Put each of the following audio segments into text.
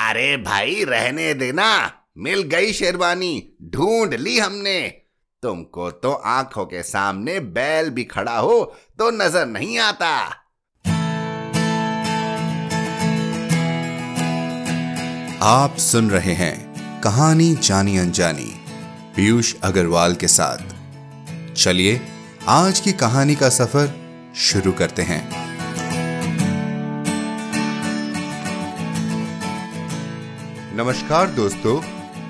अरे भाई, रहने देना। मिल गई शेरवानी। ढूंढ ली हमने। तुमको तो आँखों के सामने बैल भी खड़ा हो तो नज़र नहीं आता। आप सुन रहे हैं कहानी जानी अनजानी, पीयूष अग्रवाल के साथ। चलिए, आज की कहानी का सफ़र शुरू करते हैं। नमस्कार दोस्तों,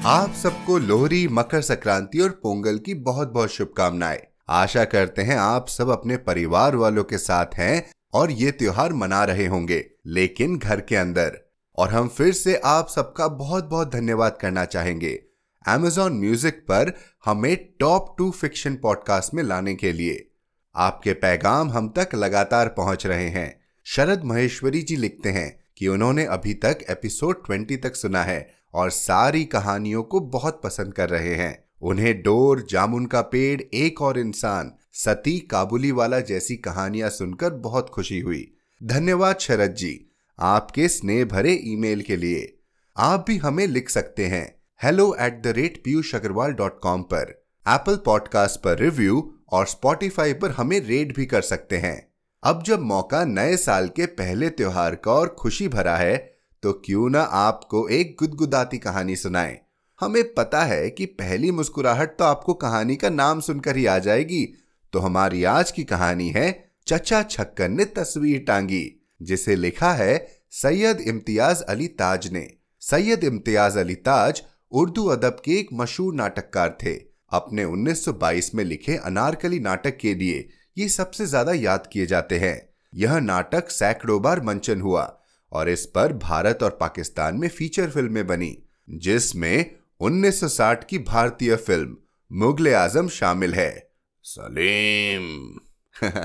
आप सबको लोहरी, मकर संक्रांति और पोंगल की बहुत बहुत शुभकामनाएँ। आशा करते हैं आप सब अपने परिवार वालों के साथ हैं और ये त्योहार मना रहे होंगे, लेकिन घर के अंदर। और हम फिर से आप सबका बहुत बहुत धन्यवाद करना चाहेंगे। Amazon म्यूज़िक पर हमें टॉप टू फिक्शन पॉडकास्ट में लाने के लिए। आपके पैगाम हम तक लगातार पहुँच रहे हैं। शरद महेश्वरी जी लिखते हैं कि उन्होंने अभी तक एपिसोड 20 तक सुना है और सारी कहानियों को बहुत पसंद कर रहे हैं। उन्हें डोर, जामुन का पेड़, एक और इंसान, सती काबुली वाला जैसी कहानियाँ सुनकर बहुत खुशी हुई। धन्यवाद, शरद जी, आपके स्नेह भरे ईमेल के लिए। आप भी हमें लिख सकते हैं। Hello at the rate Piyush Agarwal dot com पर। एप्पल पॉडकास्ट पर रिव्यू और स्पॉटिफाई पर हमें रेट भी कर सकते हैं। अब जब मौका नए साल के पहले त्योहार का और खुशी भरा है तो क्यों ना आपको एक गुदगुदाती कहानी सुनाएँ। हमें पता है कि पहली मुस्कुराहट तो आपको कहानी का नाम सुनकर ही आ जाएगी। तो हमारी आज की कहानी है, चचा छक्कन ने तस्वीर टांगी, जिसे लिखा है सैयद इम्तियाज़ अली ताज ने। सैयद इम्तियाज़ अली ताज उर्दू अदब के एक मशहूर नाटककार थे। अपने 1922 में लिखे अनारकली नाटक के लिए ये सबसे ज़्यादा याद किए जाते हैं। यह नाटक सैकड़ों बार मंचन हुआ और इस पर भारत और पाकिस्तान में फीचर फ़िल्में बनी, जिसमें 1960 की भारतीय फ़िल्म मुगल आज़म शामिल है। सलीम।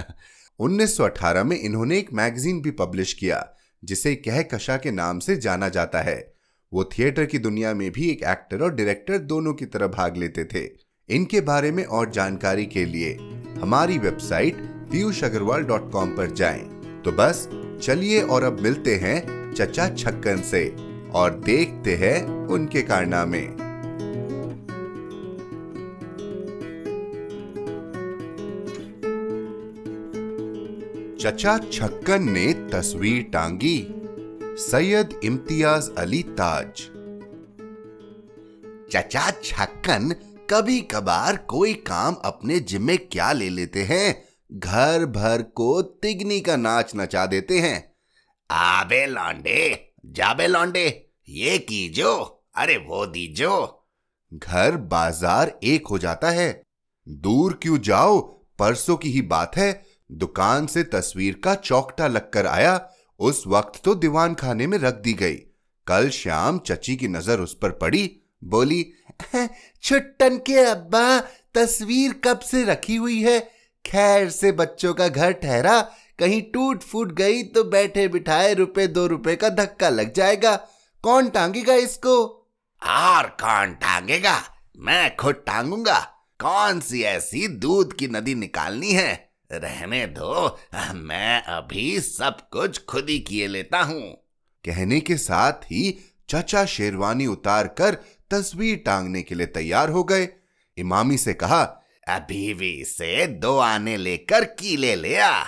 1918 में इन्होंने एक मैगजीन भी पब्लिश किया, जिसे कह कशा के नाम से जाना जाता है। वो थिएटर की दुनिया में भी एक एक्टर और डायरेक्टर दोनों की तरह भाग लेते थे। इनके बारे में और जानकारी के लिए हमारी website Piyush Agarwal dot com पर जाएँ। तो बस, चलिए और अब मिलते हैं चचा छक्कन से और देखते हैं उनके कारनामे। चचा छक्कन ने तस्वीर टांगी। सैयद इम्तियाज़ अली ताज। चचा छक्कन कभी कभार कोई काम अपने जिम्मे क्या ले लेते हैं? घर भर को तिगनी का नाच नचा देते हैं। आबे लौंडे, जाबे लौंडे, ये कीजो, अरे वो दीजो। घर बाज़ार एक हो जाता है। दूर क्यों जाओ? परसों की ही बात है। दुकान से तस्वीर का चौकटा लगकर आया। उस वक्त तो दीवान खाने में रख दी गई। कल शाम चची की नज़र उस पर पड़ी। बोली छुट्टन के अब्बा, तस्वीर कब से रखी हुई है? खैर से बच्चों का घर ठहरा, कहीं टूट फूट गई तो बैठे बिठाए रुपए, दो रुपए का धक्का लग जाएगा। कौन टांगेगा इसको? और कौन टांगेगा? मैं खुद टांगूँगा। कौन सी ऐसी दूध की नदी निकालनी है? रहने दो, मैं अभी सब कुछ खुद ही किए लेता हूँ। कहने के साथ ही चचा शेरवानी उतार कर तस्वीर टांगने के लिए तैयार हो गए। इमामी से कहा, अभी भी से दो आने लेकर कीले ले आ।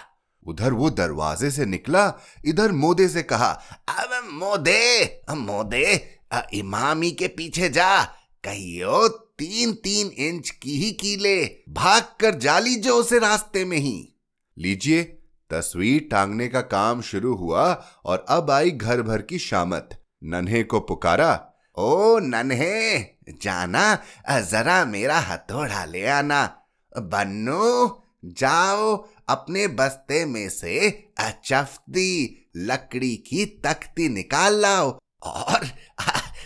उधर वो दरवाजे से निकला, इधर मोदे से कहा, अब मोदे मोदे इमामी के पीछे जा। कहियो तीन तीन इंच की ही कीले भाग कर जा लीजिए उसे रास्ते में ही। लीजिए, तस्वीर टांगने का काम शुरू हुआ और अब आई घर भर की शामत। नन्हे को पुकारा ओ नन्हे, जाना, जरा मेरा हथौड़ा ले आना। बन्नू, जाओ, अपने बस्ते में से चफ्ती लकड़ी की तख्ती निकाल लाओ। और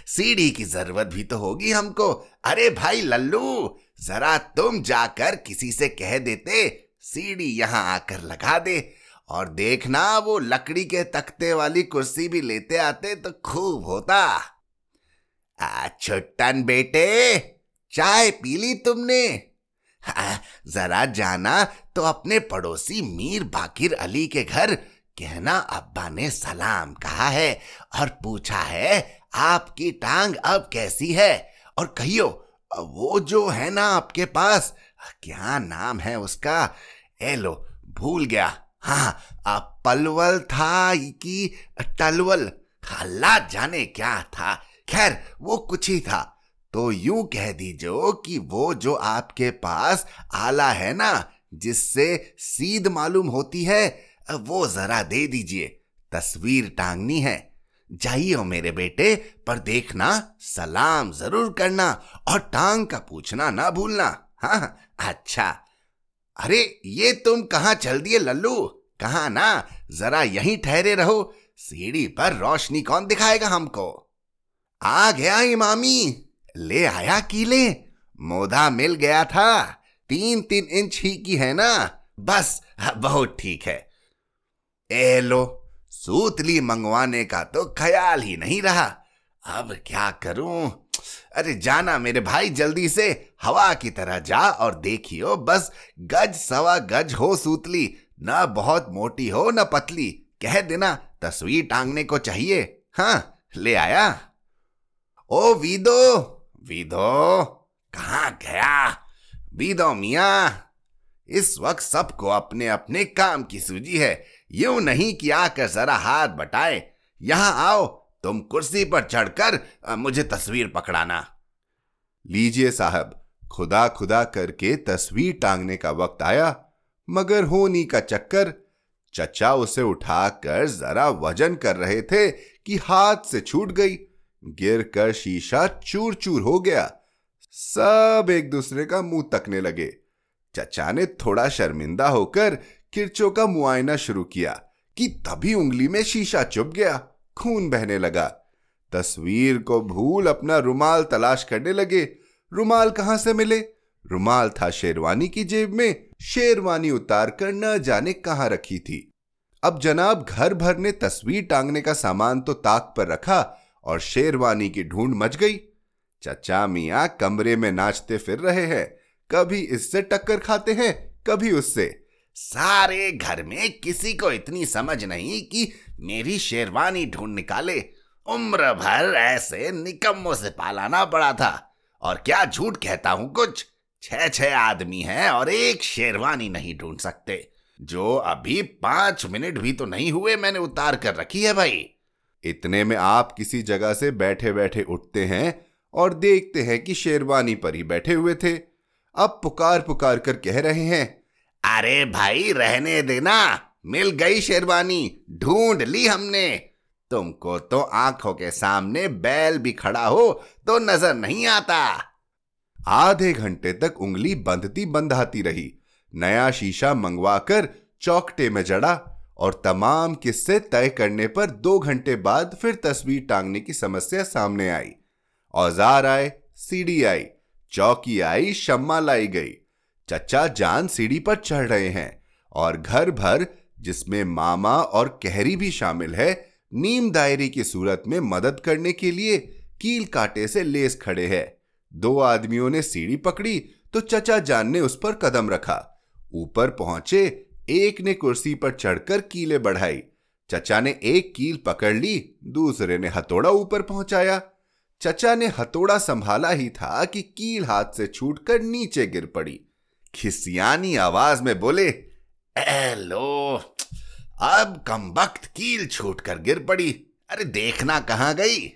सीढ़ी की ज़रूरत भी तो होगी हमको। अरे भाई लल्लू, जरा तुम जाकर किसी से कह देते, सीढ़ी यहाँ आकर लगा दे। और देखना, वो लकड़ी के तख्ते वाली कुर्सी भी लेते आते तो खूब होता। छुट्टन बेटे, चाय पी ली तुमने जरा जाना तो अपने पड़ोसी मीर बाकिर अली के घर, कहना अब्बा ने सलाम कहा है और पूछा है, आपकी टांग अब कैसी है? और कहियो, वो जो है ना आपके पास, क्या नाम है उसका? ए लो, भूल गया। हाँ पलवल था कि टलवल? अल्लाह जाने क्या था? खैर, वो कुछ ही था। तो यूँ कह दीजो कि वो जो आपके पास आला है ना, जिससे सीध मालूम होती है, वो जरा दे दीजिए। तस्वीर टांगनी है। जाइयो मेरे बेटे, पर देखना, सलाम ज़रूर करना और टांग का पूछना ना भूलना। हाँ अच्छा। अरे, ये तुम कहाँ चल दिए लल्लू? कहा ना? जरा यहीं ठहरे रहो। सीढ़ी पर रोशनी कौन दिखाएगा हमको? आ गया इमामी। ले आया कीले। मोदा मिल गया था। तीन तीन इंच ही की है ना। बस, बहुत ठीक है। ए लो, सूतली मंगवाने का तो ख्याल ही नहीं रहा। अब क्या करूँ? अरे जाना मेरे भाई, जल्दी से हवा की तरह जा और देखियो। बस गज सवा गज हो सूतली। न बहुत मोटी हो, न पतली। कह देना, तस्वीर टांगने को चाहिए। हाँ ले आया। ओ वीदो वीदो, कहा गया? वीदो मिया, इस वक्त सबको अपने अपने काम की सूझी है। यूँ नहीं कि आकर जरा हाथ बटाए। यहाँ आओ, तुम कुर्सी पर चढ़कर मुझे तस्वीर पकड़ाना। लीजिए साहब, खुदा खुदा करके तस्वीर टांगने का वक्त आया, मगर होनी का चक्कर, चचा उसे उठाकर जरा वज़न कर रहे थे कि हाथ से छूट गई। गिर कर शीशा चूर चूर हो गया। सब एक दूसरे का मुँह तकने लगे। चचा ने थोड़ा शर्मिंदा होकर किरचो का मुआयना शुरू किया कि तभी उंगली में शीशा चुप गया। खून बहने लगा। तस्वीर को भूल अपना रुमाल तलाश करने लगे। रुमाल कहाँ से मिले? रुमाल था शेरवानी की जेब में। शेरवानी उतार कर न जाने कहाँ रखी थी। अब जनाब घर भर ने तस्वीर टांगने का सामान तो ताक पर रखा और शेरवानी की ढूंढ मच गई। चचा मिया कमरे में नाचते फिर रहे हैं। कभी इससे टक्कर खाते हैं, कभी उससे। सारे घर में किसी को इतनी समझ नहीं कि मेरी शेरवानी ढूंढ निकाले। उम्र भर ऐसे निकम्मों से पालाना पड़ा था। और क्या झूठ कहता हूँ कुछ? छह छह आदमी हैं और एक शेरवानी नहीं ढूंढ सकते। जो अभी पाँच मिनट भी तो नहीं हुए मैंने उतार कर रखी है भाई। इतने में आप किसी जगह से बैठे बैठे उठते हैं और देखते हैं कि शेरवानी पर ही बैठे हुए थे। अब पुकार पुकार कर कह रहे हैं, अरे भाई, रहने देना। मिल गई शेरवानी। ढूंढ ली हमने। तुमको तो आँखों के सामने बैल भी खड़ा हो तो नज़र नहीं आता। आधे घंटे तक उंगली बंधती बंधाती रही। नया शीशा मंगवाकर चौकटे में जड़ा। और तमाम किस्से तय करने पर दो घंटे बाद फिर तस्वीर टांगने की समस्या सामने आई। औज़ार आए, सीढ़ी आई, चौकी आई, शम्मा लाई गई। चचा जान सीढ़ी पर चढ़ रहे हैं और घर भर, जिसमें मामा और कहरी भी शामिल है, नीम दायरे की सूरत में मदद करने के लिए कील कांटे से लेस खड़े हैं। दो आदमियों ने सीढ़ी पकड़ी तो चचा जान ने उस पर कदम रखा। ऊपर पहुँचे एक ने कुर्सी पर चढ़कर कीले बढ़ाई। चचा ने एक कील पकड़ ली, दूसरे ने हथौड़ा ऊपर पहुँचाया। चचा ने हथौड़ा संभाला ही था कि कील हाथ से छूटकर नीचे गिर पड़ी। खिसियानी आवाज़ में बोले, ए लो, अब कम वक्त कील छूट कर गिर पड़ी। अरे देखना कहाँ गई?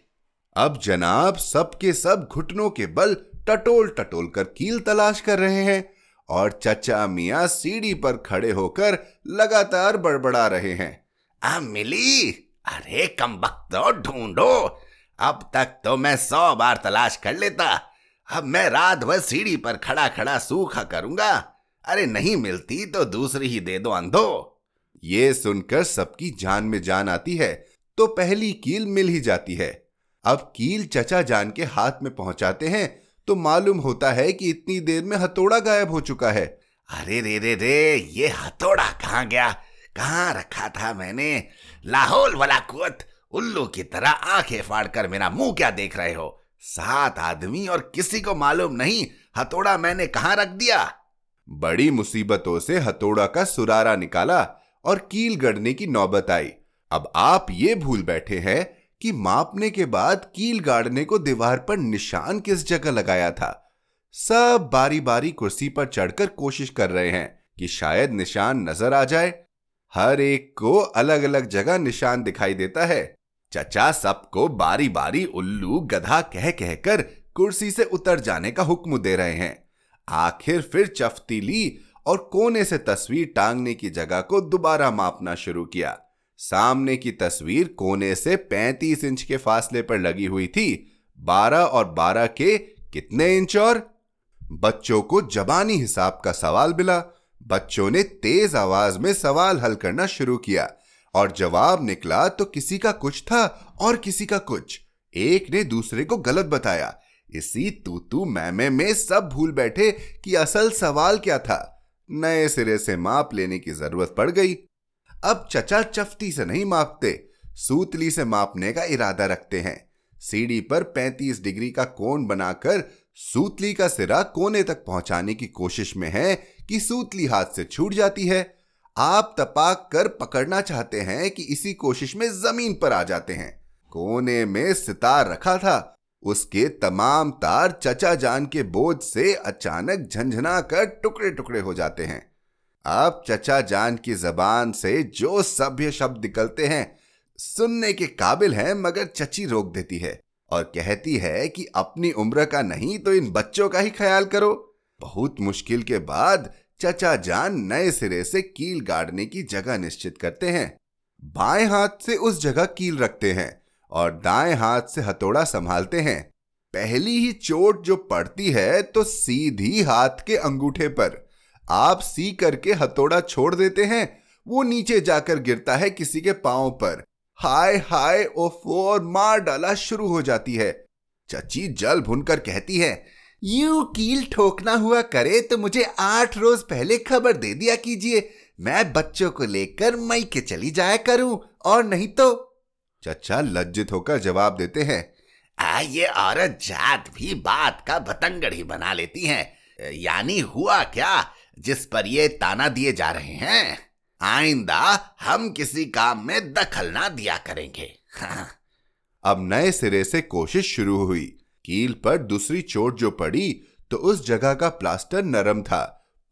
अब जनाब सबके सब घुटनों के बल टटोल टटोल कर कील तलाश कर रहे हैं। और चचा मिया सीढ़ी पर खड़े होकर लगातार बड़बड़ा रहे हैं। अब मिली? अरे, कम तो ढूंढो। अब तक तो मैं सौ बार तलाश कर लेता। अब मैं रात भर सीढ़ी पर खड़ा खड़ा सूखा करूँगा। अरे, नहीं मिलती तो दूसरी ही दे दो अंधो। ये सुनकर सबकी जान में जान आती है तो पहली कील मिल ही जाती है। अब कील चचा जान के हाथ में पहुंचाते हैं तो मालूम होता है कि इतनी देर में हथौड़ा गायब हो चुका है। अरे रे रे रे ये हथौड़ा कहाँ गया? कहाँ रखा था मैंने? लाहौल वाला कुत उल्लू की तरह आँखें फाड़कर मेरा मुँह क्या देख रहे हो? सात आदमी और किसी को मालूम नहीं हथौड़ा मैंने कहा रख दिया? बड़ी मुसीबतों से हथौड़ा का सुरारा निकाला और कील गड़ने की नौबत आई। अब आप ये भूल बैठे हैं कि मापने के बाद कील गाड़ने को दीवार पर निशान किस जगह लगाया था। सब बारी बारी कुर्सी पर चढ़कर कोशिश कर रहे हैं कि शायद निशान नज़र आ जाए। हर एक को अलग अलग जगह निशान दिखाई देता है। चचा सबको बारी बारी उल्लू गधा कह कहकर कुर्सी से उतर जाने का हुक्म दे रहे हैं। आखिर फिर चफ्ती ली और कोने से तस्वीर टांगने की जगह को दोबारा मापना शुरू किया। सामने की तस्वीर कोने से 35 इंच के फासले पर लगी हुई थी। 12 और 12 के कितने इंच और? बच्चों को जबानी हिसाब का सवाल मिला। बच्चों ने तेज आवाज़ में सवाल हल करना शुरू किया और जवाब निकला तो किसी का कुछ था और किसी का कुछ। एक ने दूसरे को गलत बताया। इसी तू तू मैमे में सब भूल बैठे कि असल सवाल क्या था। नए सिरे से माप लेने की ज़रूरत पड़ गई। अब चचा चफ्ती से नहीं मापते, सूतली से मापने का इरादा रखते हैं। सीढ़ी पर 35 डिग्री का कोण बनाकर सूतली का सिरा कोने तक पहुँचाने की कोशिश में है कि सूतली हाथ से छूट जाती है। आप तपाक कर पकड़ना चाहते हैं कि इसी कोशिश में ज़मीन पर आ जाते हैं। कोने में सितार रखा था, उसके तमाम तार चचा जान के बोझ से अचानक झंझना कर टुकड़े टुकड़े हो जाते हैं। अब चचा जान की जबान से जो सभ्य शब्द निकलते हैं, सुनने के काबिल हैं, मगर चची रोक देती है और कहती है कि अपनी उम्र का नहीं तो इन बच्चों का ही ख्याल करो। बहुत मुश्किल के बाद चचा जान नए सिरे से कील गाड़ने की जगह निश्चित करते हैं। बाएँ हाथ से उस जगह कील रखते हैं और दाएँ हाथ से हथौड़ा संभालते हैं। पहली ही चोट जो पड़ती है तो सीधी हाथ के अंगूठे पर। आप सी करके हथौड़ा छोड़ देते हैं। वो नीचे जाकर गिरता है किसी के पाँव पर। हाय हाय, ओफो, और मार डाला शुरू हो जाती है। चची जल भुनकर कहती है, यू कील ठोकना हुआ करे तो मुझे आठ रोज पहले खबर दे दिया कीजिए। मैं बच्चों को लेकर मई के चली जाया करूँ, और नहीं तो? चचा लज्जित होकर जवाब देते हैं, आ, ये औरत जात भी बात का बतंगड़ ही बना लेती हैं। यानी हुआ क्या? जिस पर ये ताना दिए जा रहे हैं, आइंदा हम किसी काम में दखल ना दिया करेंगे। अब नए सिरे से कोशिश शुरू हुई। कील पर दूसरी चोट जो पड़ी तो उस जगह का प्लास्टर नरम था।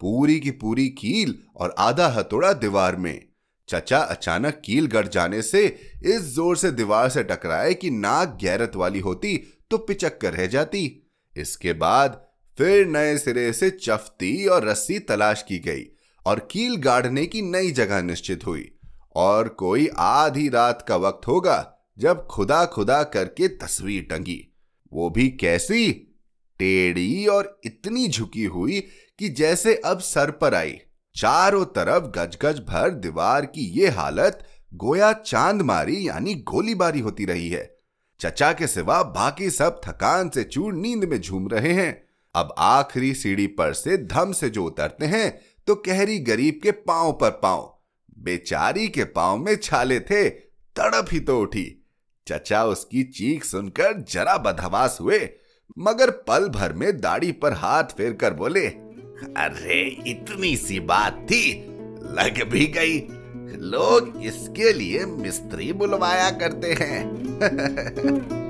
पूरी की पूरी कील और आधा हथौड़ा दीवार में। चचा अचानक कील गड़ जाने से इस ज़ोर से दीवार से टकराए कि नाक गैरत वाली होती तो पिचक कर रह जाती। इसके बाद फिर नए सिरे से चफ्ती और रस्सी तलाश की गई और कील गाड़ने की नई जगह निश्चित हुई। और कोई आधी रात का वक्त होगा जब खुदा खुदा करके तस्वीर टंगी। वो भी कैसी? टेढ़ी और इतनी झुकी हुई कि जैसे अब सर पर आई। चारों तरफ़ गजगज भर दीवार की ये हालत गोया चाँद मारी यानी गोलीबारी होती रही है। चचा के सिवा बाकी सब थकान से चूर नींद में झूम रहे हैं। अब आखिरी सीढ़ी पर से धम से जो उतरते हैं तो कहरी गरीब के पाँव पर पाँव, बेचारी के पाँव में छाले थे, तड़प ही तो उठी। चचा उसकी चीख सुनकर जरा बदहवास हुए, मगर पल भर में दाढ़ी पर हाथ फेर कर बोले, अरे, इतनी सी बात थी, लग भी गई। लोग इसके लिए मिस्त्री बुलवाया करते हैं।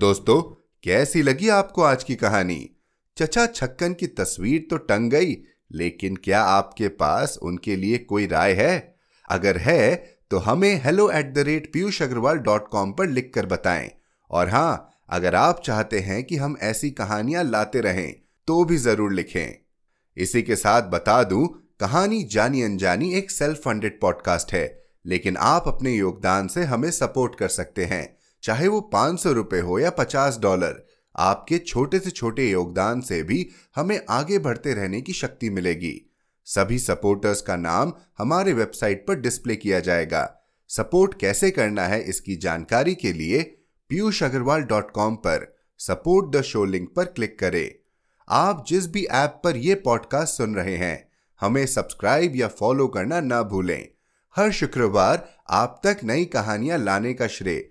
दोस्तों, कैसी लगी आपको आज की कहानी? चचा छक्कन की तस्वीर तो टंग गई, लेकिन क्या आपके पास उनके लिए कोई राय है? अगर है तो हमें hello at the rate Piyush Agarwal dot com पर लिख कर बताएँ। और हाँ अगर आप चाहते हैं कि हम ऐसी कहानियाँ लाते रहें तो भी ज़रूर लिखें। इसी के साथ बता दूँ, कहानी जानी अनजानी एक सेल्फ फंडेड पॉडकास्ट है, लेकिन आप अपने योगदान से हमें सपोर्ट कर सकते हैं। चाहे वो पाँच सौ रुपए हो या पचास डॉलर, आपके छोटे से छोटे योगदान से भी हमें आगे बढ़ते रहने की शक्ति मिलेगी। सभी सपोर्टर्स का नाम हमारे वेबसाइट पर डिस्प्ले किया जाएगा। सपोर्ट कैसे करना है इसकी जानकारी के लिए पीयूष अग्रवाल डॉट कॉम पर सपोर्ट द शो लिंक पर क्लिक करें। आप जिस भी ऐप पर यह पॉडकास्ट सुन रहे हैं, हमें सब्सक्राइब या फॉलो करना ना भूलें। हर शुक्रवार आप तक नई कहानियाँ लाने का श्रेय